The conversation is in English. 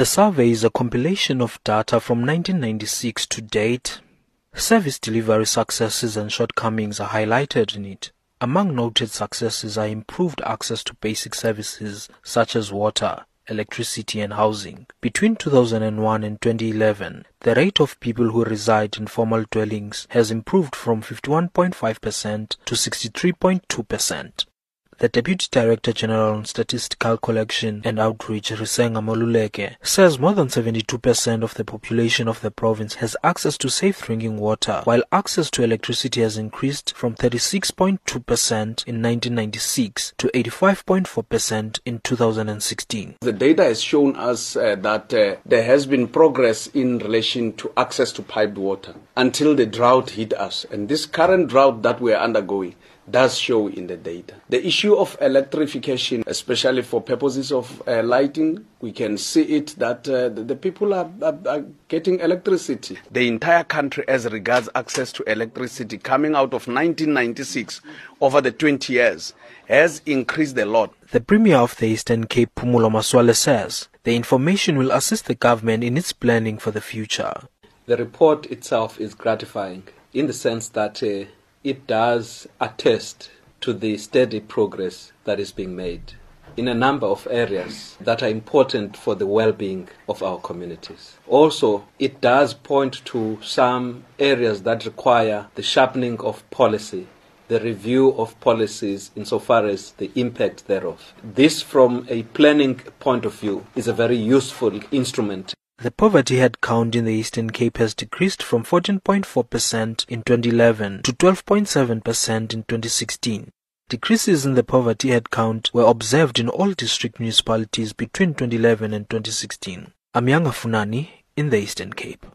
The survey is a compilation of data from 1996 to date. Service delivery successes and shortcomings are highlighted in it. Among noted successes are improved access to basic services such as water, electricity and housing. Between 2001 and 2011, the rate of people who reside in formal dwellings has improved from 51.5% to 63.2%. The Deputy Director General on Statistical Collection and Outreach, Risenga Maluleke, says more than 72% of the population of the province has access to safe drinking water, while access to electricity has increased from 36.2% in 1996 to 85.4% in 2016. The data has shown us uh, that uh, there has been progress in relation to access to piped water until the drought hit us. And this current drought that we are undergoing does show in the data. The issue of electrification, especially for purposes of uh, lighting, we can see it that uh, the, the, people are, are, are, getting electricity. The entire country, as regards access to electricity, coming out of 1996 over the 20 years, has increased a lot. The Premier of the Eastern Cape, Phumulo Masualle, says the information will assist the government in its planning for the future. The report itself is gratifying in the sense that uh, it does attest to the steady progress that is being made in a number of areas that are important for the well being of our communities. Also, it does point to some areas that require the sharpening of policy, the review of policies insofar as the impact thereof. This, from a planning point of view, is a very useful instrument. The poverty head count in the Eastern Cape has decreased from 14.4% in 2011 to 12.7% in 2016. Decreases in the poverty head count were observed in all district municipalities between 2011 and 2016. I'm Yanga Funani in the Eastern Cape.